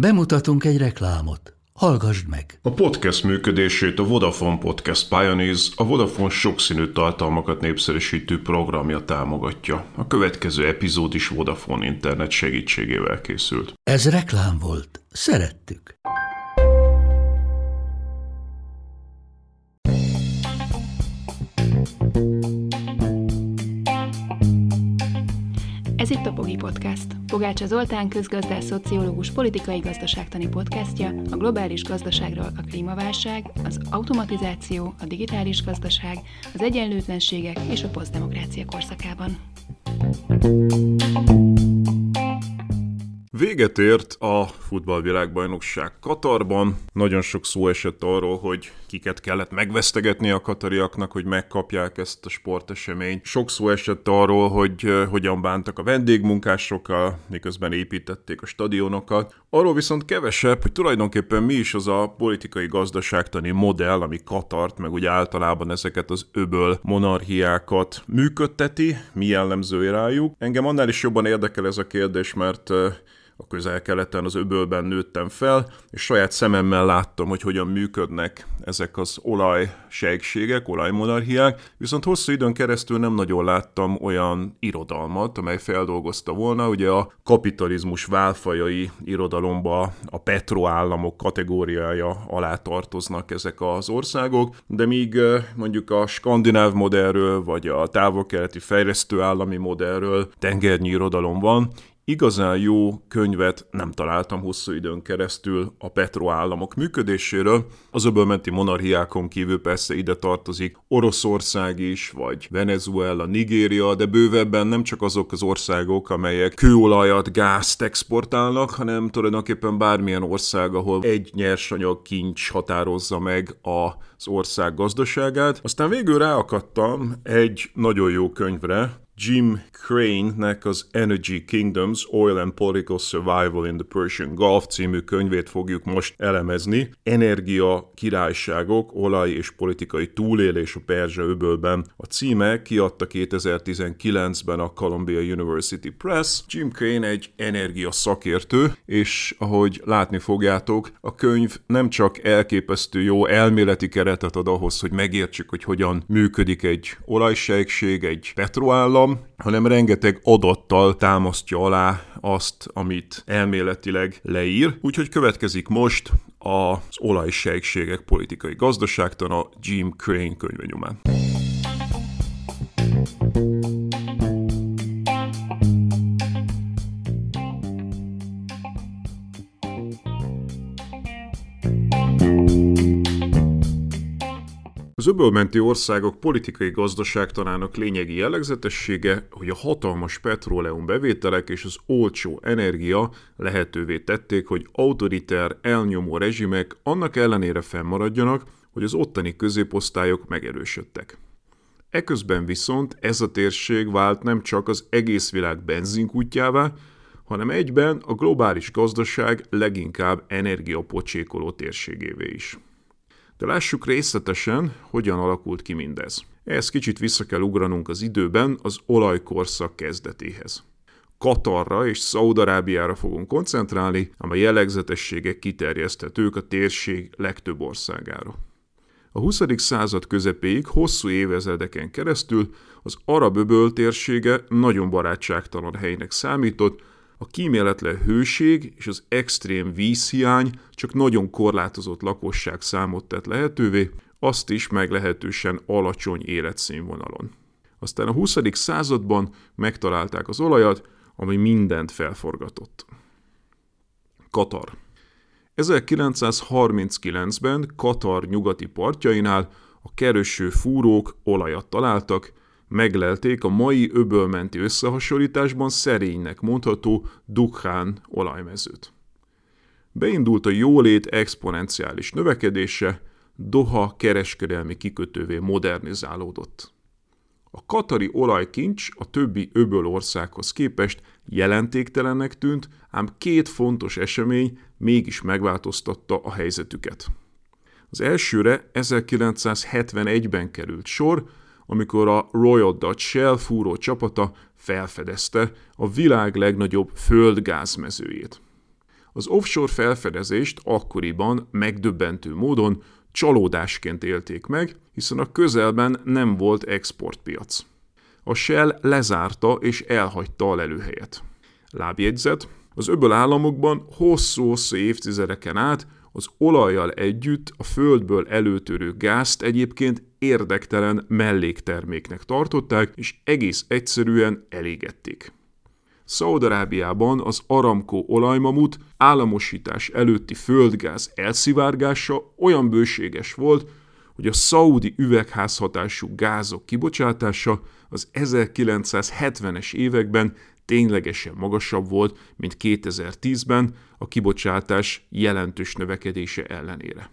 Bemutatunk egy reklámot. Hallgassd meg! A podcast működését a Vodafone Podcast Pioneers, a Vodafone sokszínű tartalmakat népszerűsítő programja támogatja. A következő epizód is Vodafone internet segítségével készült. Ez reklám volt. Szerettük. Ez itt a Pogi Podcast. Pogácsa Zoltán közgazdás, szociológus, politikai gazdaságtani podcastja a globális gazdaságról a klímaválság, az automatizáció, a digitális gazdaság, az egyenlőtlenségek és a posztdemokrácia korszakában. Véget ért a futballvilágbajnokság Katarban. Nagyon sok szó esett arról, hogy kiket kellett megvesztegetni a katariaknak, hogy megkapják ezt a sporteseményt. Sok szó esett arról, hogy hogyan bántak a vendégmunkásokkal, miközben építették a stadionokat. Arról viszont kevesebb, hogy tulajdonképpen mi is az a politikai gazdaságtani modell, ami Katart, meg úgy általában ezeket az öböl monarchiákat működteti, mi jellemző rájuk. Engem annál is jobban érdekel ez a kérdés, mert a közel-keleten, az öbölben nőttem fel, és saját szememmel láttam, hogy hogyan működnek ezek az olajsejkségek, olajmonarchiák, viszont hosszú időn keresztül nem nagyon láttam olyan irodalmat, amely feldolgozta volna, ugye a kapitalizmus válfajai irodalomba a petroállamok kategóriája alá tartoznak ezek az országok, de míg mondjuk a skandináv modellről, vagy a távol-keleti fejlesztő állami modellről tengernyi irodalom van, igazán jó könyvet nem találtam hosszú időn keresztül a petroállamok működéséről. Az öbölmenti monarchiákon kívül persze ide tartozik Oroszország is, vagy Venezuela, Nigéria, de bővebben nem csak azok az országok, amelyek kőolajat, gázt exportálnak, hanem tulajdonképpen bármilyen ország, ahol egy nyersanyag kincs határozza meg az ország gazdaságát. Aztán végül ráakadtam egy nagyon jó könyvre, Jim Crane-nek az Energy Kingdoms, Oil and Political Survival in the Persian Gulf című könyvét fogjuk most elemezni. Energia királyságok, olaj és politikai túlélés a Perzsa öbölben. A címe kiadta 2019-ben a Columbia University Press. Jim Crane egy energia szakértő, és ahogy látni fogjátok, a könyv nem csak elképesztő jó elméleti keretet ad ahhoz, hogy megértsük, hogy hogyan működik egy olajsejkség, egy petroállam, tartalom, hanem rengeteg adattal támasztja alá azt, amit elméletileg leír. Úgyhogy következik most az olajsejkségek politikai gazdaságtana Jim Crane könyve nyomán. Az öbölmenti országok politikai gazdaságtanának lényegi jellegzetessége, hogy a hatalmas petróleum bevételek és az olcsó energia lehetővé tették, hogy autoriter, elnyomó rezsimek annak ellenére fennmaradjanak, hogy az ottani középosztályok megerősödtek. Eközben viszont ez a térség vált nem csak az egész világ benzinkútjává, hanem egyben a globális gazdaság leginkább energiapocsékoló térségévé is. De lássuk részletesen, hogyan alakult ki mindez. Ehhez kicsit vissza kell ugranunk az időben az olajkorszak kezdetéhez. Katarra és Szaudarábiára fogunk koncentrálni, amely jellegzetességek kiterjeszthetők a térség legtöbb országára. A 20. század közepéig hosszú évezredeken keresztül az arab öböl térsége nagyon barátságtalan helynek számított, a kíméletlen hőség és az extrém vízhiány csak nagyon korlátozott lakosság számot tett lehetővé, azt is meglehetősen alacsony életszínvonalon. Aztán a 20. században megtalálták az olajat, ami mindent felforgatott. Katar. 1939-ben Katar nyugati partjainál a kereső fúrók olajat találtak, meglelték a mai öbölmenti összehasonlításban szerénynek mondható Dukhán olajmezőt. Beindult a jólét exponenciális növekedése, Doha kereskedelmi kikötővé modernizálódott. A katari olajkincs a többi öböl országhoz képest jelentéktelennek tűnt, ám két fontos esemény mégis megváltoztatta a helyzetüket. Az elsőre 1971-ben került sor, amikor a Royal Dutch Shell fúró csapata felfedezte a világ legnagyobb földgázmezőjét. Az offshore felfedezést akkoriban megdöbbentő módon csalódásként élték meg, hiszen a közelben nem volt exportpiac. A Shell lezárta és elhagyta a lelőhelyet. Lábjegyzet, az öböl államokban hosszú-hosszú évtizedeken át az olajjal együtt a földből előtörő gázt egyébként érdektelen mellékterméknek tartották, és egész egyszerűen elégették. Szaudarábiában az Aramco olajmamut államosítás előtti földgáz elszivárgása olyan bőséges volt, hogy a szaudi üvegházhatású gázok kibocsátása az 1970-es években ténylegesen magasabb volt, mint 2010-ben a kibocsátás jelentős növekedése ellenére.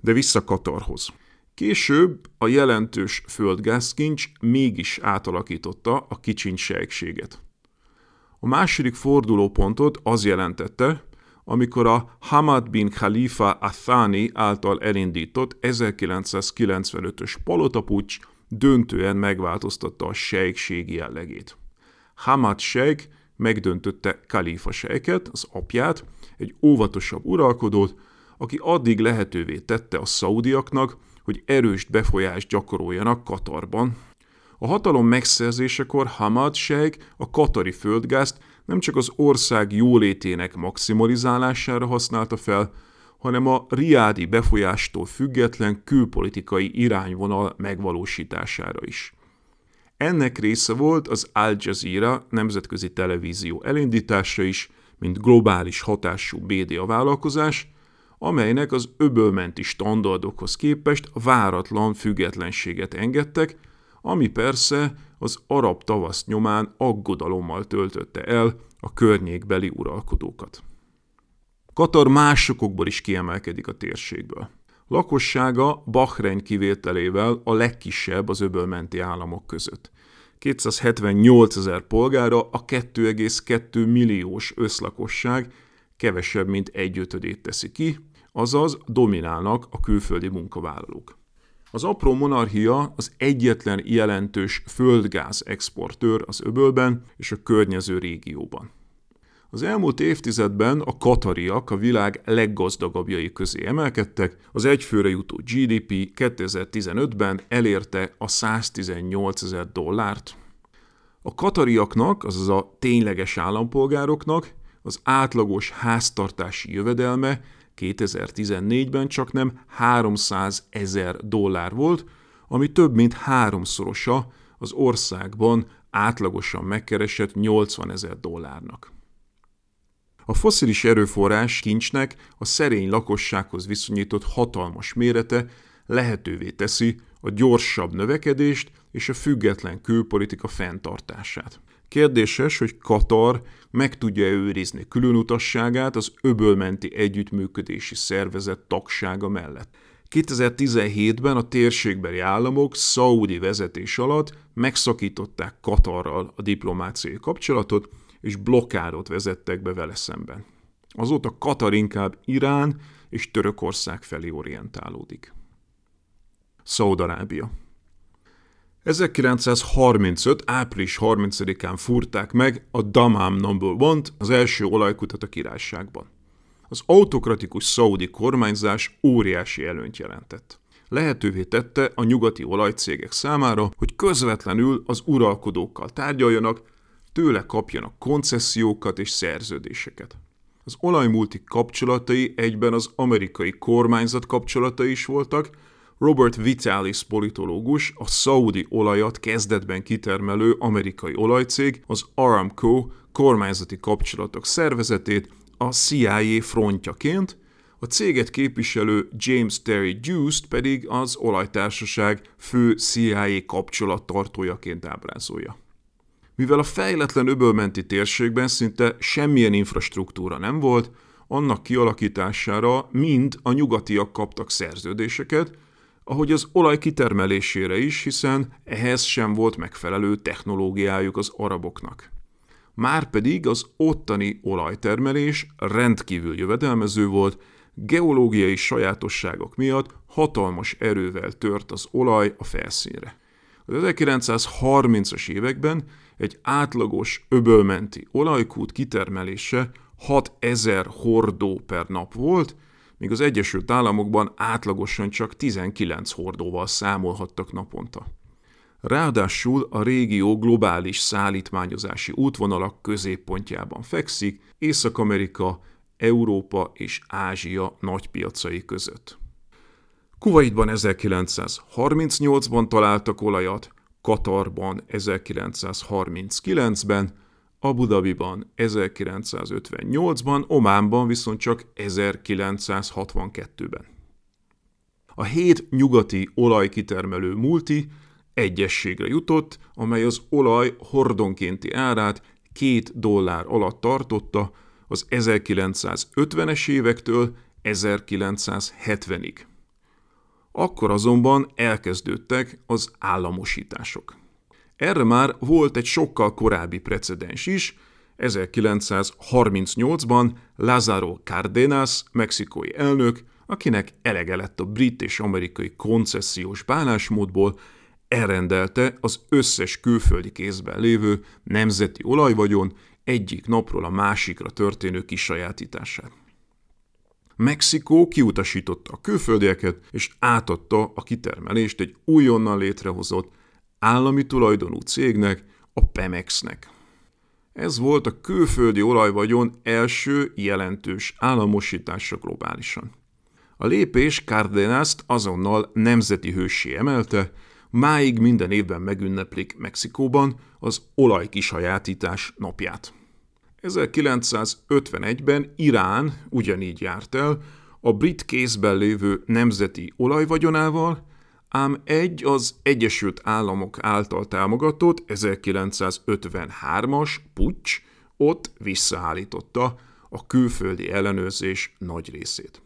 De vissza Katarhoz. Később a jelentős földgázkincs mégis átalakította a kicsincsejkséget. A második fordulópontot az jelentette, amikor a Hamad bin Khalifa Athani által elindított 1995-ös palotapucs döntően megváltoztatta a sejkség jellegét. Hamad sejk megdöntötte Khalifa sejket, az apját, egy óvatosabb uralkodót, aki addig lehetővé tette a szaudiaknak, hogy erős befolyást gyakoroljanak Katarban. A hatalom megszerzésekor Hamad sejk a katari földgázt nem csak az ország jólétének maximalizálására használta fel, hanem a riádi befolyástól független külpolitikai irányvonal megvalósítására is. Ennek része volt az Al Jazeera nemzetközi televízió elindítása is, mint globális hatású média vállalkozás, amelynek az öbölmenti standardokhoz képest váratlan függetlenséget engedtek, ami persze az arab tavasz nyomán aggodalommal töltötte el a környékbeli uralkodókat. Katar másokokból is kiemelkedik a térségből. Lakossága Bahrein kivételével a legkisebb az öbölmenti államok között. 278 ezer polgára a 2,2 milliós összlakosság kevesebb, mint egy ötödét teszi ki, azaz dominálnak a külföldi munkavállalók. Az apró monarchia az egyetlen jelentős földgáz exportőr az öbölben és a környező régióban. Az elmúlt évtizedben a katariak a világ leggazdagabbjai közé emelkedtek, az egyfőre jutó GDP 2015-ben elérte a 118 ezer dollárt. A katariaknak, azaz a tényleges állampolgároknak az átlagos háztartási jövedelme 2014-ben csak nem 300 ezer dollár volt, ami több mint háromszorosa az országban átlagosan megkeresett 80 ezer dollárnak. A foszilis erőforrás kincsnek a szerény lakossághoz viszonyított hatalmas mérete lehetővé teszi a gyorsabb növekedést és a független külpolitika fenntartását. Kérdéses, hogy Katar meg tudja őrizni különutasságát az öbölmenti együttműködési szervezet tagsága mellett. 2017-ben a térségbeli államok szaudi vezetés alatt megszakították Katarral a diplomáciai kapcsolatot, és blokkádot vezettek be vele szemben. Azóta Katar inkább Irán és Törökország felé orientálódik. Szaudarábia 1935. április 30-án fúrták meg a Damam Number One-t, az első olajkutat a királyságban. Az autokratikus szaudi kormányzás óriási előnyt jelentett. Lehetővé tette a nyugati olajcégek számára, hogy közvetlenül az uralkodókkal tárgyaljanak, tőle kapjanak koncesziókat és szerződéseket. Az olajmultik kapcsolatai egyben az amerikai kormányzat kapcsolatai is voltak, Robert Vitalis politológus, a szaudi olajat kezdetben kitermelő amerikai olajcég, az Aramco kormányzati kapcsolatok szervezetét a CIA frontjaként, a céget képviselő James Terry Deuce pedig az olajtársaság fő CIA kapcsolattartójaként ábrázolja. Mivel a fejletlen öbölmenti térségben szinte semmilyen infrastruktúra nem volt, annak kialakítására mind a nyugatiak kaptak szerződéseket, ahogy az olaj kitermelésére is, hiszen ehhez sem volt megfelelő technológiájuk az araboknak. Márpedig az ottani olajtermelés rendkívül jövedelmező volt, geológiai sajátosságok miatt hatalmas erővel tört az olaj a felszínre. Az 1930-as években egy átlagos öbölmenti olajkút kitermelése 6000 hordó per nap volt, míg az Egyesült Államokban átlagosan csak 19 hordóval számolhattak naponta. Ráadásul a régió globális szállítmányozási útvonalak középpontjában fekszik, Észak-Amerika, Európa és Ázsia nagypiacai között. Kuwaitban 1938-ban találtak olajat, Katarban 1939-ben, Abu Dhabiban 1958-ban, Ománban viszont csak 1962-ben. A hét nyugati olajkitermelő multi egyességre jutott, amely az olaj hordonkénti árát két dollár alatt tartotta az 1950-es évektől 1970-ig. Akkor azonban elkezdődtek az államosítások. Erre már volt egy sokkal korábbi precedens is, 1938-ban Lázaro Cárdenas, mexikói elnök, akinek elege lett a brit és amerikai koncesziós bánásmódból, elrendelte az összes külföldi kézben lévő nemzeti olajvagyon egyik napról a másikra történő kisajátítását. Mexikó kiutasította a külföldieket, és átadta a kitermelést egy újonnan létrehozott állami tulajdonú cégnek, a Pemexnek. Ez volt a külföldi olajvagyon első jelentős államosítása globálisan. A lépés Cárdenászt azonnal nemzeti hőssé emelte, máig minden évben megünneplik Mexikóban az olajkisajátítás napját. 1951-ben Irán ugyanígy járt el a brit kézben lévő nemzeti olajvagyonával, ám egy az Egyesült Államok által támogatott 1953-as pucs ott visszaállította a külföldi ellenőrzés nagy részét.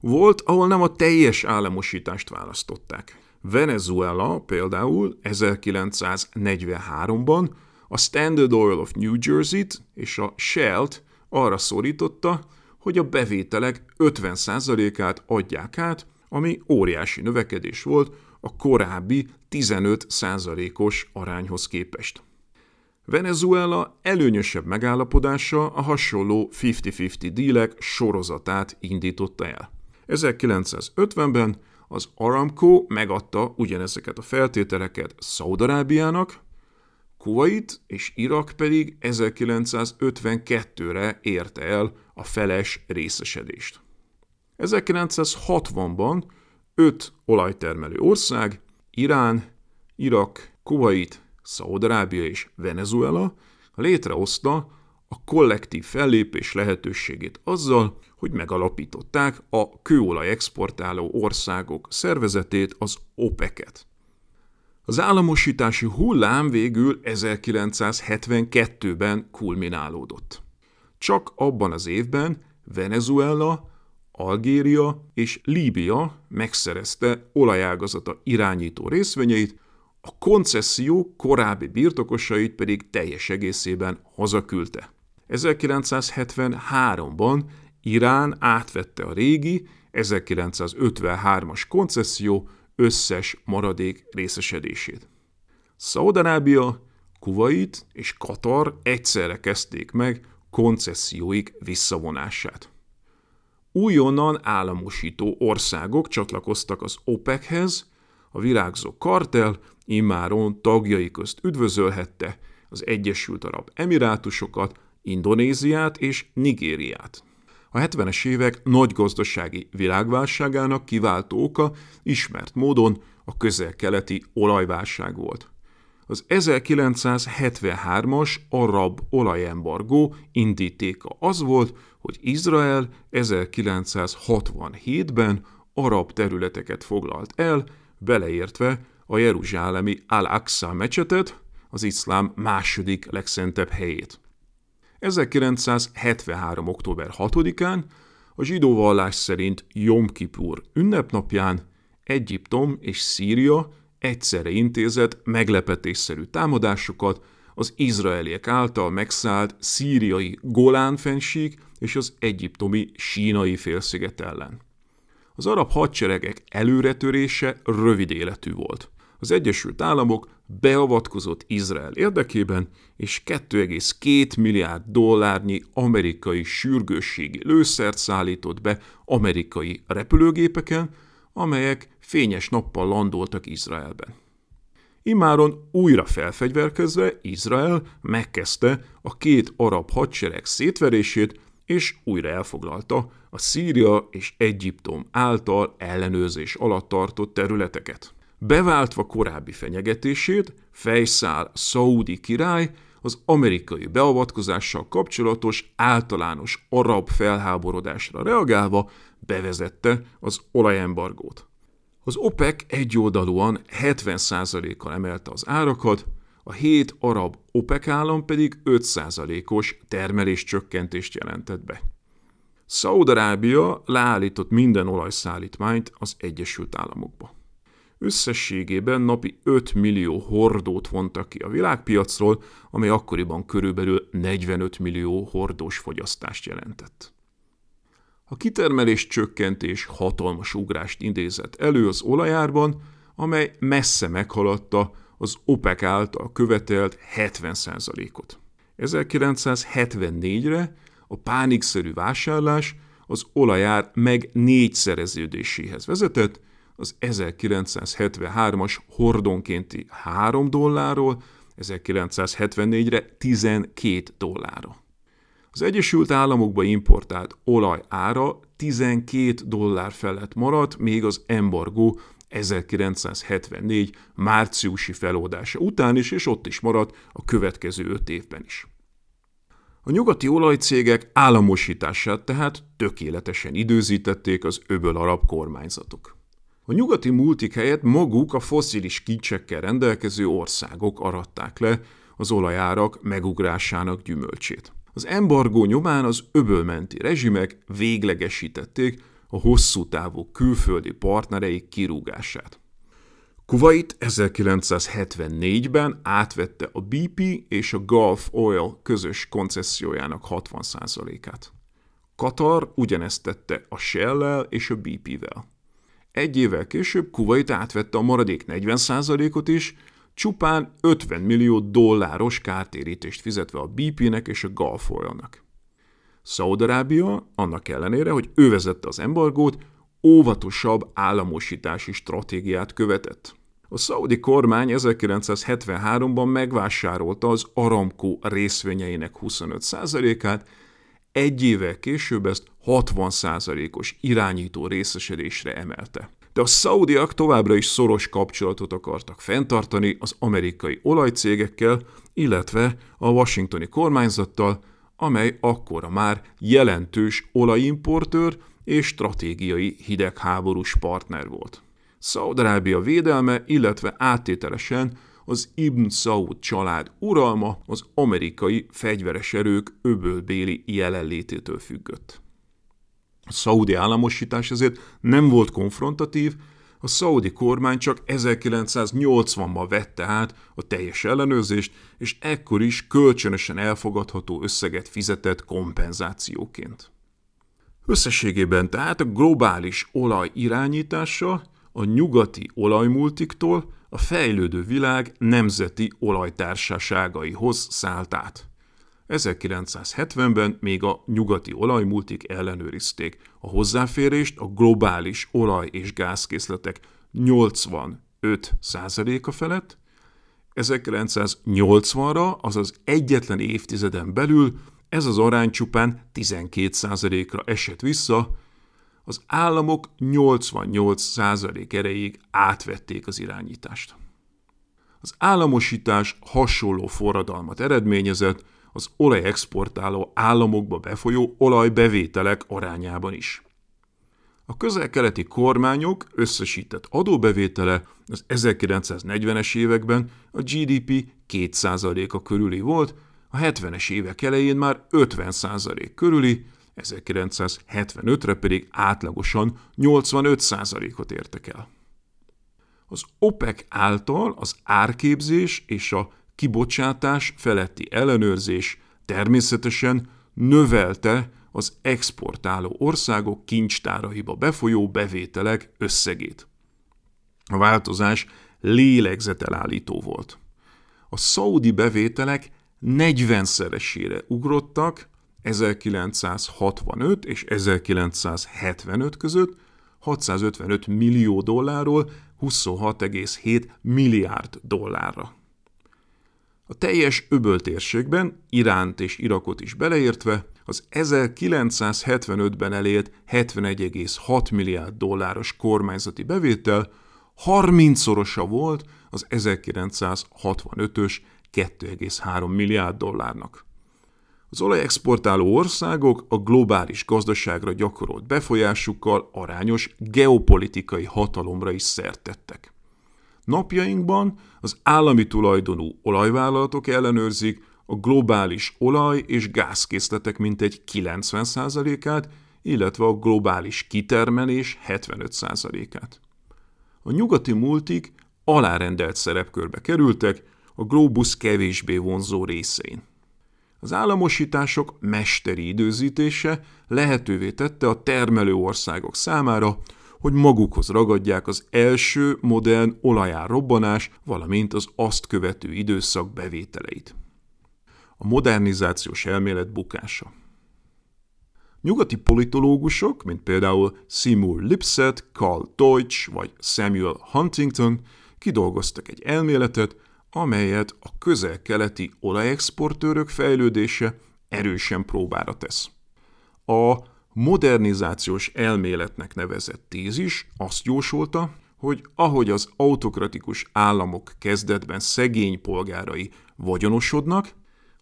Volt, ahol nem a teljes államosítást választották. Venezuela például 1943-ban a Standard Oil of New Jersey-t és a Shell-t arra szorította, hogy a bevételek 50%-át adják át, ami óriási növekedés volt a korábbi 15%-os arányhoz képest. Venezuela előnyösebb megállapodása a hasonló 50-50 dílek sorozatát indította el. 1950-ben az Aramco megadta ugyanezeket a feltételeket Szaudarábiának, Kuwait és Irak pedig 1952-re érte el a feles részesedést. 1960-ban öt olajtermelő ország, Irán, Irak, Kuwait, Szaudarábia és Venezuela létrehozta a kollektív fellépés lehetőségét azzal, hogy megalapították a kőolaj exportáló országok szervezetét, az OPEC-et. Az államosítási hullám végül 1972-ben kulminálódott. Csak abban az évben Venezuela, Algéria és Líbia megszerezte olajágazata irányító részvényeit, a koncesszió korábbi birtokosait pedig teljes egészében hazaküldte. 1973-ban Irán átvette a régi, 1953-as koncesszió összes maradék részesedését. Szaudarábia, Kuwait és Katar egyszerre kezdték meg koncesszióik visszavonását. Újonnan államosító országok csatlakoztak az OPEC-hez, a virágzó kartel immáron tagjai közt üdvözölhette az Egyesült Arab Emirátusokat, Indonéziát és Nigériát. A 70-es évek nagy gazdasági világválságának kiváltó oka ismert módon a közel-keleti olajválság volt. Az 1973-as arab olajembargó indítéka az volt, hogy Izrael 1967-ben arab területeket foglalt el, beleértve a jeruzsálemi Al-Aqsa mecsetet, az iszlám második legszentebb helyét. 1973. október 6-án a zsidó vallás szerint Jom Kippur ünnepnapján Egyiptom és Szíria egyszerre intézett meglepetésszerű támadásokat az izraeliek által megszállt szíriai Golán fensík és az egyiptomi sínai félsziget ellen. Az arab hadseregek előretörése rövid életű volt. Az Egyesült Államok beavatkozott Izrael érdekében, és 2,2 milliárd dollárnyi amerikai sürgősségi lőszert szállított be amerikai repülőgépeken, amelyek fényes nappal landoltak Izraelben. Imáron újra felfegyverkezve Izrael megkezdte a két arab hadsereg szétverését, és újra elfoglalta a Szíria és Egyiptom által ellenőrzés alatt tartott területeket. Beváltva korábbi fenyegetését, fejszál Szaudi király az amerikai beavatkozással kapcsolatos általános arab felháborodásra reagálva bevezette az olajembargót. Az OPEC egyoldalúan 70%-kal emelte az árakat, a hét arab OPEC állam pedig 5%-os termelés csökkentést jelentett be. Szaudarábia leállított minden olajszállítmányt az Egyesült Államokba. Összességében napi 5 millió hordót vontak ki a világpiacról, ami akkoriban körülbelül 45 millió hordós fogyasztást jelentett. A kitermelés csökkentés hatalmas ugrást idézett elő az olajárban, amely messze meghaladta az OPEC által követelt 70%-ot. 1974-re a pánikszerű vásárlás az olajár meg négyszereződéséhez vezetett, az 1973-as hordonkénti 3 dollárról 1974-re 12 dollárra. Az Egyesült Államokba importált olaj ára 12 dollár felett maradt, még az embargó 1974 márciusi feloldása után is, és ott is maradt a következő öt évben is. A nyugati olajcégek államosítását tehát tökéletesen időzítették az öböl arab kormányzatok. A nyugati multik helyett maguk a foszilis kincsekkel rendelkező országok aratták le az olajárak megugrásának gyümölcsét. Az embargó nyomán az öbölmenti rezsimek véglegesítették a hosszú távú külföldi partnereik kirúgását. Kuwait 1974-ben átvette a BP és a Gulf Oil közös koncessziójának 60%-át. Katar ugyanezt tette a Shell-lel és a BP-vel. Egy évvel később Kuwait átvette a maradék 40%-ot is, csupán 50 millió dolláros kártérítést fizetve a BP-nek és a Gulf Oil-nak. Szaudarábia, annak ellenére, hogy ő vezette az embargót, óvatosabb államosítási stratégiát követett. A szaudi kormány 1973-ban megvásárolta az Aramco részvényeinek 25%-át, egy évvel később ezt 60%-os irányító részesedésre emelte. De a szaudiak továbbra is szoros kapcsolatot akartak fenntartani az amerikai olajcégekkel, illetve a washingtoni kormányzattal, amely akkora már jelentős olajimportőr és stratégiai hidegháborús partner volt. Szaudarábia védelme, illetve áttételesen az Ibn Saud család uralma az amerikai fegyveres erők öbölbéli jelenlététől függött. A szaudi államosítás ezért nem volt konfrontatív, a szaudi kormány csak 1980-ban vette át a teljes ellenőrzést, és ekkor is kölcsönösen elfogadható összeget fizetett kompenzációként. Összességében tehát a globális olaj irányítása a nyugati olajmultiktól a fejlődő világ nemzeti olajtársaságaihoz szállt át. 1970-ben még a nyugati olajmultik ellenőrizték a hozzáférést a globális olaj- és gázkészletek 85%-a felett, 1980-ra, azaz egyetlen évtizeden belül ez az arány csupán 12%-ra esett vissza, az államok 88% erejéig átvették az irányítást. Az államosítás hasonló forradalmat eredményezett az olajexportáló államokba befolyó olajbevételek arányában is. A közel-keleti kormányok összesített adóbevétele az 1940-es években a GDP 2%-a körüli volt, a 70-es évek elején már 50% körüli, 1975-re pedig átlagosan 85%-ot értek el. Az OPEC által az árképzés és a kibocsátás feletti ellenőrzés természetesen növelte az exportáló országok kincstáraiba befolyó bevételek összegét. A változás lélegzetelállító volt. A szaudi bevételek 40-szeresére ugrottak 1965 és 1975 között 655 millió dollárról 26,7 milliárd dollárra. A teljes öböltérségben, Iránt és Irakot is beleértve, az 1975-ben elért 71,6 milliárd dolláros kormányzati bevétel 30-szorosa volt az 1965-ös 2,3 milliárd dollárnak. Az olajexportáló országok a globális gazdaságra gyakorolt befolyásukkal arányos geopolitikai hatalomra is szertettek. Napjainkban az állami tulajdonú olajvállalatok ellenőrzik a globális olaj- és gázkészletek mintegy 90%-át, illetve a globális kitermelés 75%-át. A nyugati multik alárendelt szerepkörbe kerültek a globus kevésbé vonzó részein. Az államosítások mesteri időzítése lehetővé tette a termelő országok számára, hogy magukhoz ragadják az első modern olajár robbanás, valamint az azt követő időszak bevételeit. A modernizációs elmélet bukása. Nyugati politológusok, mint például Seymour Lipset, Carl Deutsch vagy Samuel Huntington kidolgoztak egy elméletet, amelyet a közel-keleti olajexportőrök fejlődése erősen próbára tesz. A modernizációs elméletnek nevezett tézis azt jósolta, hogy ahogy az autokratikus államok kezdetben szegény polgárai vagyonosodnak,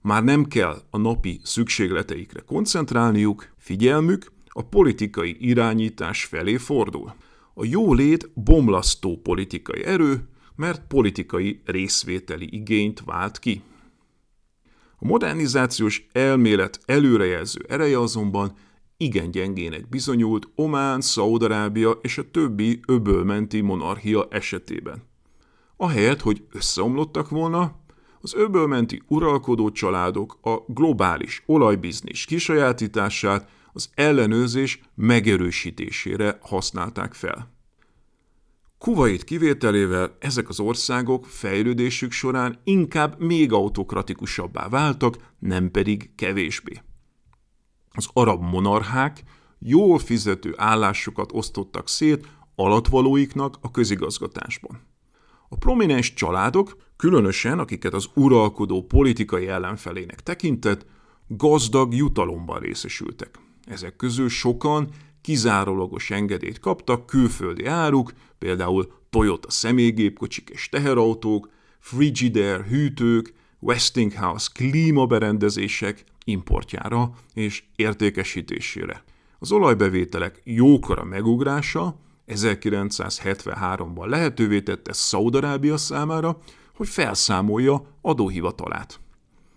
már nem kell a napi szükségleteikre koncentrálniuk, figyelmük a politikai irányítás felé fordul. A jólét bomlasztó politikai erő, mert politikai részvételi igényt vált ki. A modernizációs elmélet előrejelző ereje azonban igen gyengének bizonyult Omán, Szaudarábia és a többi öbölmenti monarchia esetében. Ahelyett, hogy összeomlottak volna, az öbölmenti uralkodó családok a globális olajbiznis kisajátítását az ellenőrzés megerősítésére használták fel. Kuwait kivételével ezek az országok fejlődésük során inkább még autokratikusabbá váltak, nem pedig kevésbé. Az arab monarchák jól fizető állásokat osztottak szét alatvalóiknak a közigazgatásban. A prominens családok, különösen akiket az uralkodó politikai ellenfelének tekintett, gazdag jutalomban részesültek. Ezek közül sokan kizárólagos engedélyt kaptak külföldi áruk, például Toyota személygépkocsik és teherautók, Frigidaire hűtők, Westinghouse klímaberendezések importjára és értékesítésére. Az olajbevételek jókora megugrása 1973-ban lehetővé tette Szaudarábia számára, hogy felszámolja adóhivatalát.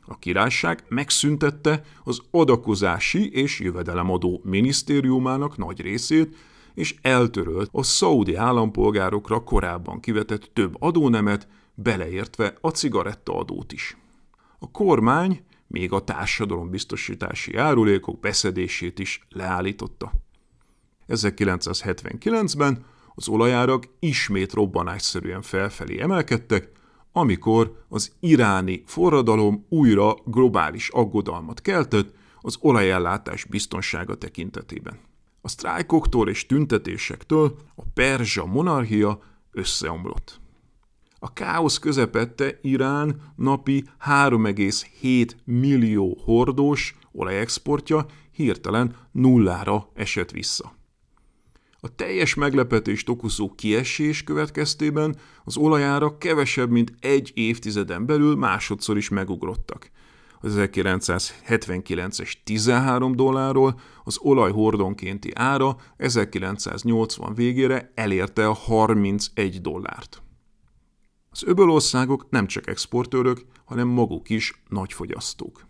A királyság megszüntette az adakozási és jövedelemadó minisztériumának nagy részét, és eltörölt a szaudi állampolgárokra korábban kivetett több adónemet, beleértve a cigarettaadót is. A kormány még a társadalombiztosítási járulékok beszedését is leállította. 1979-ben az olajárak ismét robbanásszerűen felfelé emelkedtek, amikor az iráni forradalom újra globális aggodalmat keltett az olajellátás biztonsága tekintetében. A sztrájkoktól és tüntetésektől a perzsa monarchia összeomlott. A káosz közepette Irán napi 3,7 millió hordós olajexportja hirtelen nullára esett vissza. A teljes meglepetést okozó kiesés következtében az olajárak kevesebb, mint egy évtizeden belül másodszor is megugrottak. Az 1979-es 13 dollárról az olaj hordonkénti ára 1980 végére elérte a 31 dollárt. Az öbölországok nem csak exportőrök, hanem maguk is nagy fogyasztók.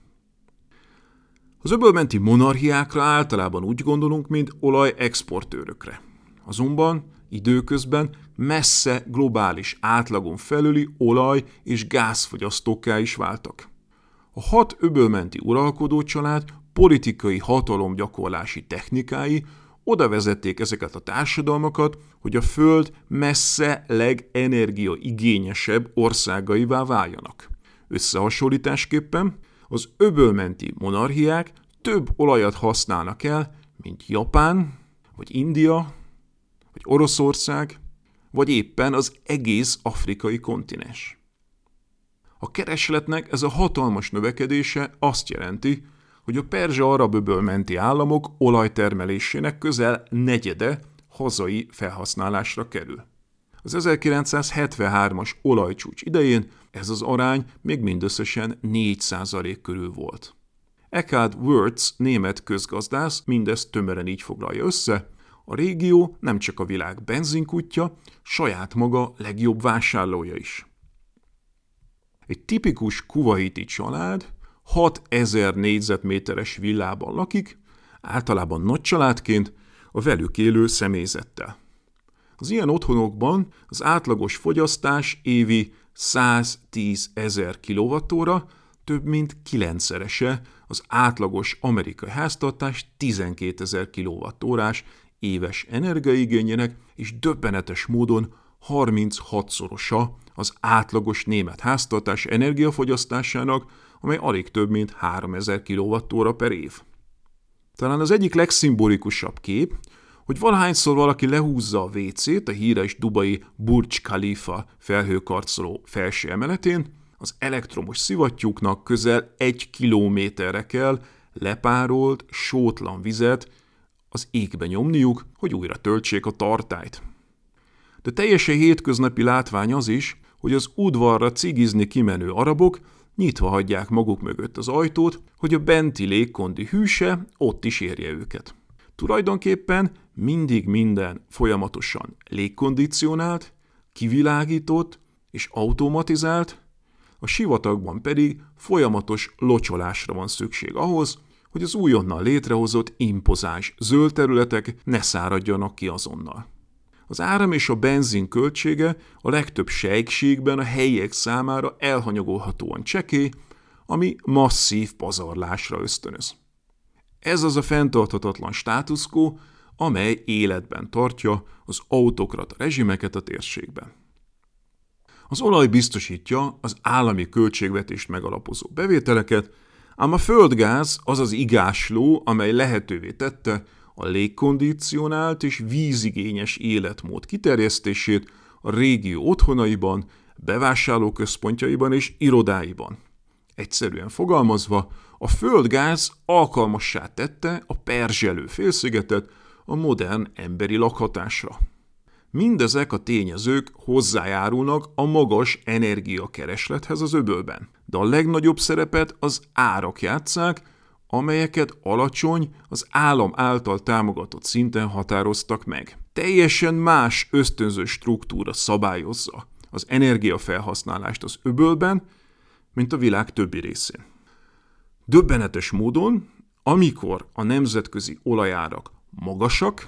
Az öbölmenti monarchiákra általában úgy gondolunk, mint olaj exportőrökre. Azonban időközben messze globális átlagon felüli olaj- és gázfogyasztókká is váltak. A hat öbölmenti uralkodó család politikai hatalomgyakorlási technikái oda vezették ezeket a társadalmakat, hogy a Föld messze legenergiaigényesebb országaivá váljanak. Összehasonlításképpen az öbölmenti monarchiák több olajat használnak el, mint Japán, vagy India, vagy Oroszország, vagy éppen az egész afrikai kontinens. A keresletnek ez a hatalmas növekedése azt jelenti, hogy a perzsa arab menti államok olajtermelésének közel negyede hazai felhasználásra kerül. Az 1973-as olajcsúcs idején ez az arány még mindösszesen 4% körül volt. Eckhard Wurz, német közgazdász, mindezt tömören így foglalja össze, a régió nem csak a világ benzinkutya, saját maga legjobb vásárlója is. Egy tipikus kuvaiti család 6000 négyzetméteres villában lakik, általában nagy családként, a velük élő személyzettel. Az ilyen otthonokban az átlagos fogyasztás évi 110 ezer kilovattóra, több mint kilencszerese az átlagos amerikai háztartás 12 ezer kilovattórás éves energiaigényének, és döbbenetes módon 36-szorosa az átlagos német háztartás energiafogyasztásának, amely alig több mint 3000 kWh per év. Talán az egyik legszimbolikusabb kép, hogy valahányszor valaki lehúzza a WC-t a híres dubai Burj Khalifa felhőkarcoló felső emeletén, az elektromos szivattyúknak közel egy kilométerre kell lepárolt, sótlan vizet az égbe nyomniuk, hogy újra töltsék a tartályt. De teljesen hétköznapi látvány az is, hogy az udvarra cigizni kimenő arabok nyitva hagyják maguk mögött az ajtót, hogy a benti légkondi hűse ott is érje őket. Tulajdonképpen mindig minden folyamatosan légkondicionált, kivilágított és automatizált, a sivatagban pedig folyamatos locsolásra van szükség ahhoz, hogy az újonnan létrehozott impozáns zöld területek ne száradjanak ki azonnal. Az áram és a benzin költsége a legtöbb sejkségben a helyiek számára elhanyagolhatóan csekély, ami masszív pazarlásra ösztönöz. Ez az a fenntarthatatlan státuszkó, amely életben tartja az autokrata rezsimeket a térségben. Az olaj biztosítja az állami költségvetést megalapozó bevételeket, ám a földgáz az az igásló, amely lehetővé tette a légkondicionált és vízigényes életmód kiterjesztését a régió otthonaiban, bevásárlóközpontjaiban és irodáiban. Egyszerűen fogalmazva, a földgáz alkalmassá tette a perzselő félszigetet a modern emberi lakhatásra. Mindezek a tényezők hozzájárulnak a magas energiakereslethez az öbölben, de a legnagyobb szerepet az árak játszák, amelyeket alacsony, az állam által támogatott szinten határoztak meg. Teljesen más ösztönző struktúra szabályozza az energiafelhasználást az öbölben, mint a világ többi részén. Döbbenetes módon, amikor a nemzetközi olajárak magasak,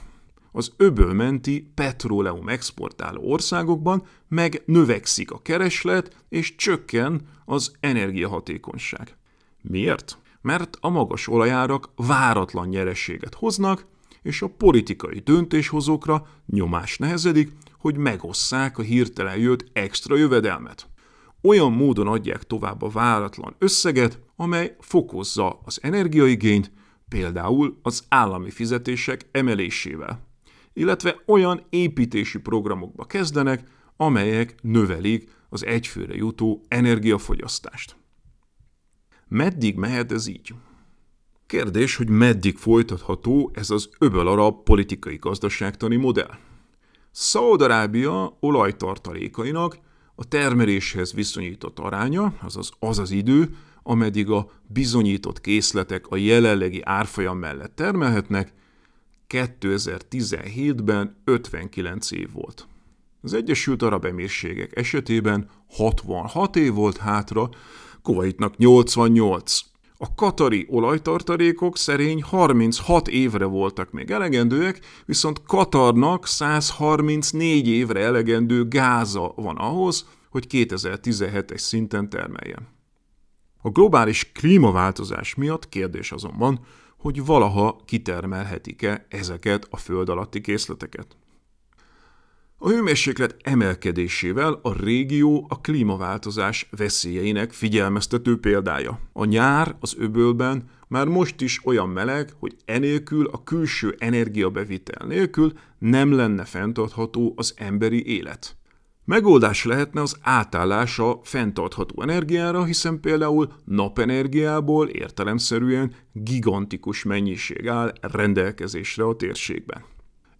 az öbölmenti petróleum exportáló országokban meg növekszik a kereslet és csökken az energiahatékonyság. Miért? Mert a magas olajárak váratlan nyerességet hoznak, és a politikai döntéshozókra nyomás nehezedik, hogy megosszák a hirtelen jött extra jövedelmet. Olyan módon adják tovább a váratlan összeget, amely fokozza az energiaigényt, például az állami fizetések emelésével. Illetve olyan építési programokba kezdenek, amelyek növelik az egyfőre jutó energiafogyasztást. Meddig mehet ez így? Kérdés, hogy meddig folytatható ez az öböl arab politikai gazdaságtani modell. Szaudarábia olajtartalékainak a termeléshez viszonyított aránya, azaz az az idő, ameddig a bizonyított készletek a jelenlegi árfolyam mellett termelhetnek, 2017-ben 59 év volt. Az Egyesült Arab Emírségek esetében 66 év volt hátra, Kuwaitnak 88. A katari olajtartalékok szerény 36 évre voltak még elegendőek, viszont Katarnak 134 évre elegendő gáza van ahhoz, hogy 2017-es szinten termeljen. A globális klímaváltozás miatt kérdés azonban, hogy valaha kitermelhetik-e ezeket a föld alatti készleteket. A hőmérséklet emelkedésével a régió a klímaváltozás veszélyeinek figyelmeztető példája. A nyár az öbölben már most is olyan meleg, hogy enélkül a külső energiabevitel nélkül nem lenne fenntartható az emberi élet. Megoldás lehetne az átállás a fenntartható energiára, hiszen például napenergiából értelemszerűen gigantikus mennyiség áll rendelkezésre a térségben.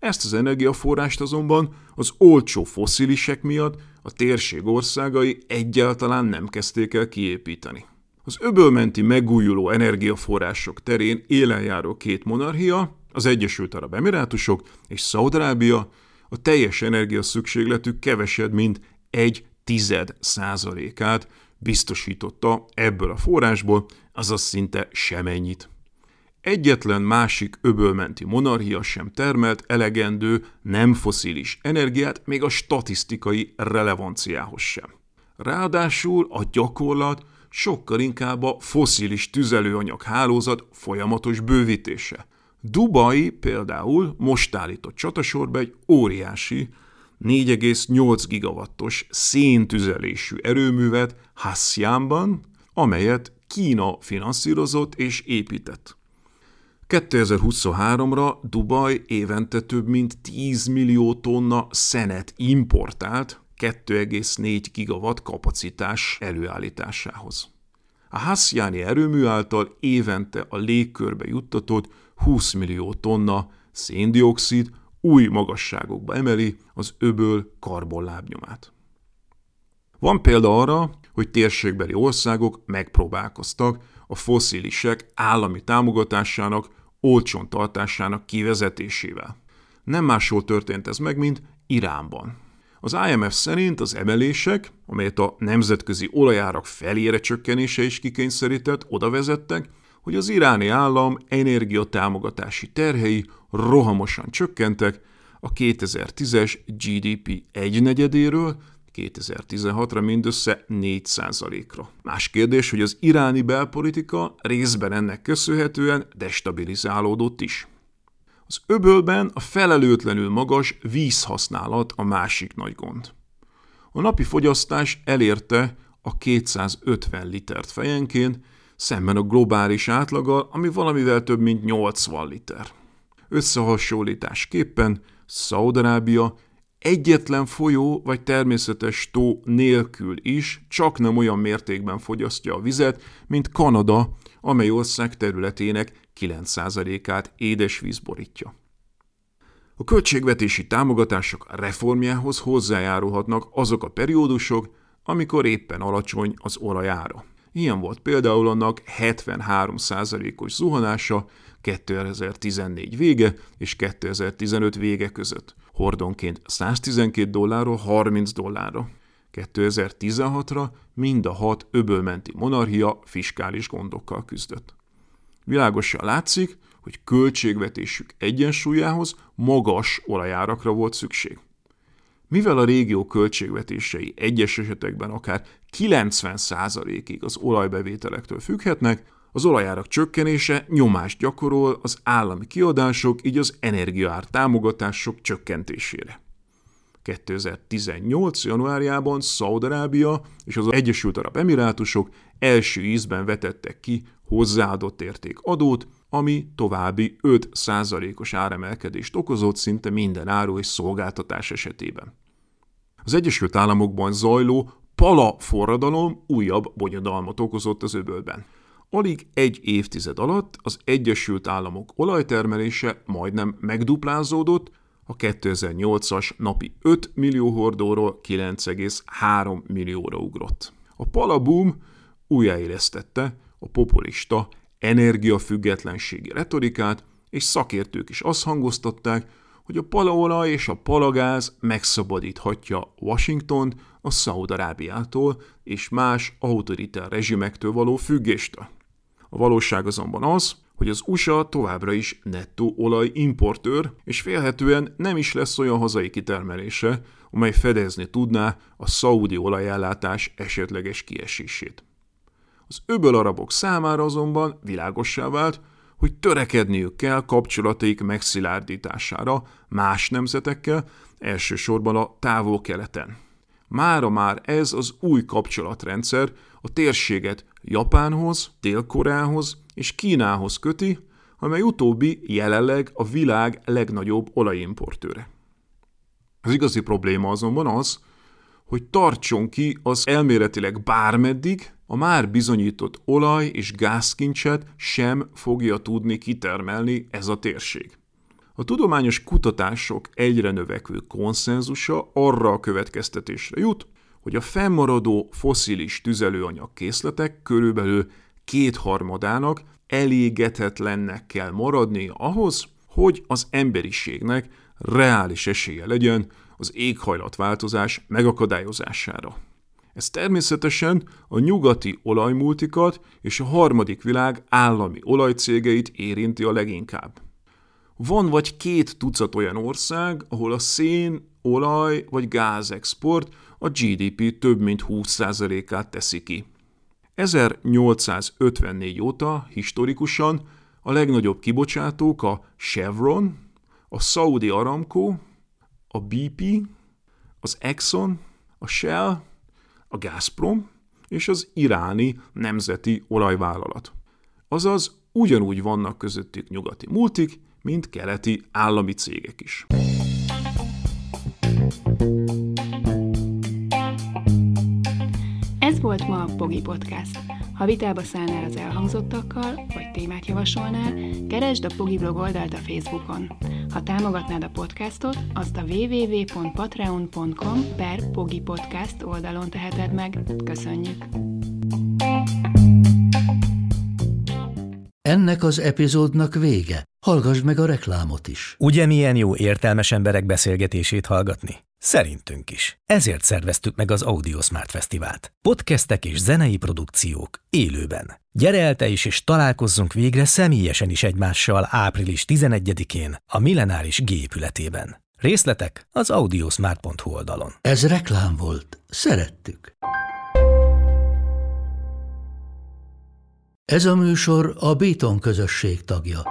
Ezt az energiaforrást azonban az olcsó foszilisek miatt a térség országai egyáltalán nem kezdték el kiépíteni. Az öbölmenti megújuló energiaforrások terén élenjáró két monarchia, az Egyesült Arab Emirátusok és Szaudarábia a teljes energiaszükségletük kevesebb, mint egy tized százalékát biztosította ebből a forrásból, azaz szinte semennyit. Egyetlen másik öbölmenti monarchia sem termelt elegendő nem foszilis energiát még a statisztikai relevanciához sem. Ráadásul a gyakorlat sokkal inkább a foszilis tüzelőanyag hálózat folyamatos bővítése. Dubai például most állított csatasorba egy óriási 4,8 gigawattos széntüzelésű erőművet Hassianban, amelyet Kína finanszírozott és épített. 2023-ra Dubaj évente több mint 10 millió tonna szenet importált 2,4 gigawatt kapacitás előállításához. A Hassiani erőmű által évente a légkörbe juttatott 20 millió tonna széndiokszid új magasságokba emeli az öböl karbonlábnyomát. Van példa arra, hogy térségbeli országok megpróbálkoztak a foszilisek állami támogatásának, olcsón tartásának kivezetésével. Nem máshol történt ez meg, mint Iránban. Az IMF szerint az emelések, amelyet a nemzetközi olajárak felére csökkenése is kikényszerített, oda vezettek, hogy az iráni állam energiatámogatási terhei rohamosan csökkentek a 2010-es GDP egynegyedéről 2016-ra mindössze 4%-ra. Más kérdés, hogy az iráni belpolitika részben ennek köszönhetően destabilizálódott is. Az öbölben a felelőtlenül magas vízhasználat a másik nagy gond. A napi fogyasztás elérte a 250 litert fejenként, szemben a globális átlaggal, ami valamivel több mint 80 liter. Összehasonlításképpen Szaudarábia egyetlen folyó vagy természetes tó nélkül is csak nem olyan mértékben fogyasztja a vizet, mint Kanada, amely ország területének 9%-át édesvíz borítja. A költségvetési támogatások reformjához hozzájárulhatnak azok a periódusok, amikor éppen alacsony az olajára. Ilyen volt például annak 73%-os zuhanása 2014 vége és 2015 vége között, hordonként 112 dollárról 30 dollárra. 2016-ra mind a hat öbölmenti monarchia fiskális gondokkal küzdött. Világosan látszik, hogy költségvetésük egyensúlyához magas olajárakra volt szükség. Mivel a régió költségvetései egyes esetekben akár 90%-ig az olajbevételektől függhetnek, az olajárak csökkenése nyomást gyakorol az állami kiadások, így az energiaár támogatások csökkentésére. 2018. januárjában Szaudarábia és az Egyesült Arab Emirátusok első ízben vetettek ki hozzáadott érték adót, ami további 5%-os áremelkedést okozott szinte minden áru és szolgáltatás esetében. Az Egyesült Államokban zajló pala forradalom újabb bonyodalmat okozott az öbölben. Alig egy évtized alatt az Egyesült Államok olajtermelése majdnem megduplázódott, a 2008-as napi 5 millió hordóról 9,3 millióra ugrott. A pala boom újjáéreztette a populista energiafüggetlenségi retorikát, és szakértők is azt hangoztatták, hogy a palaolaj és a palagáz megszabadíthatja Washington a Szaudarábiától és más autoritár rezsimektől való függéstől. A valóság azonban az, hogy az USA továbbra is nettó olajimportőr, és félhetően nem is lesz olyan hazai kitermelése, amely fedezni tudná a szaudi olajellátás esetleges kiesését. Az öböl arabok számára azonban világossá vált, hogy törekedniük kell kapcsolataik megszilárdítására más nemzetekkel, elsősorban a távol-keleten. Mára már ez az új kapcsolatrendszer a térséget Japánhoz, Dél-Koreához és Kínához köti, amely utóbbi jelenleg a világ legnagyobb olajimportőre. Az igazi probléma azonban az, hogy tartson ki az elméletileg bármeddig, a már bizonyított olaj- és gázkincset sem fogja tudni kitermelni ez a térség. A tudományos kutatások egyre növekvő konszenzusa arra a következtetésre jut, hogy a fennmaradó foszilis tüzelőanyag készletek körülbelül kétharmadának elégetetlennek kell maradni ahhoz, hogy az emberiségnek reális esélye legyen az éghajlatváltozás megakadályozására. Ez természetesen a nyugati olajmultikat és a harmadik világ állami olajcégeit érinti a leginkább. Van vagy két tucat olyan ország, ahol a szén, olaj vagy gázexport a GDP több mint 20%-át teszi ki. 1854 óta historikusan a legnagyobb kibocsátók a Chevron, a Saudi Aramco, a BP, az Exxon, a Shell, a Gazprom és az iráni nemzeti olajvállalat. Azaz ugyanúgy vannak közöttük nyugati multik, mint keleti állami cégek is. Volt ma a Pogi Podcast. Ha vitába szállnál az elhangzottakkal, vagy témát javasolnál, keresd a Pogi blog oldalt a Facebookon. Ha támogatnád a podcastot, azt a www.patreon.com per Pogi Podcast oldalon teheted meg. Köszönjük! Ennek az epizódnak vége. Hallgass meg a reklámot is. Ugye milyen jó értelmes emberek beszélgetését hallgatni? Szerintünk is. Ezért szerveztük meg az Audio Smart Fesztivált. Podcastek és zenei produkciók élőben. Gyere el te is, és találkozzunk végre személyesen is egymással április 11-én a Millenáris gépületében. Részletek az audiosmart.hu oldalon. Ez reklám volt. Szerettük. Ez a műsor a Béton közösség tagja.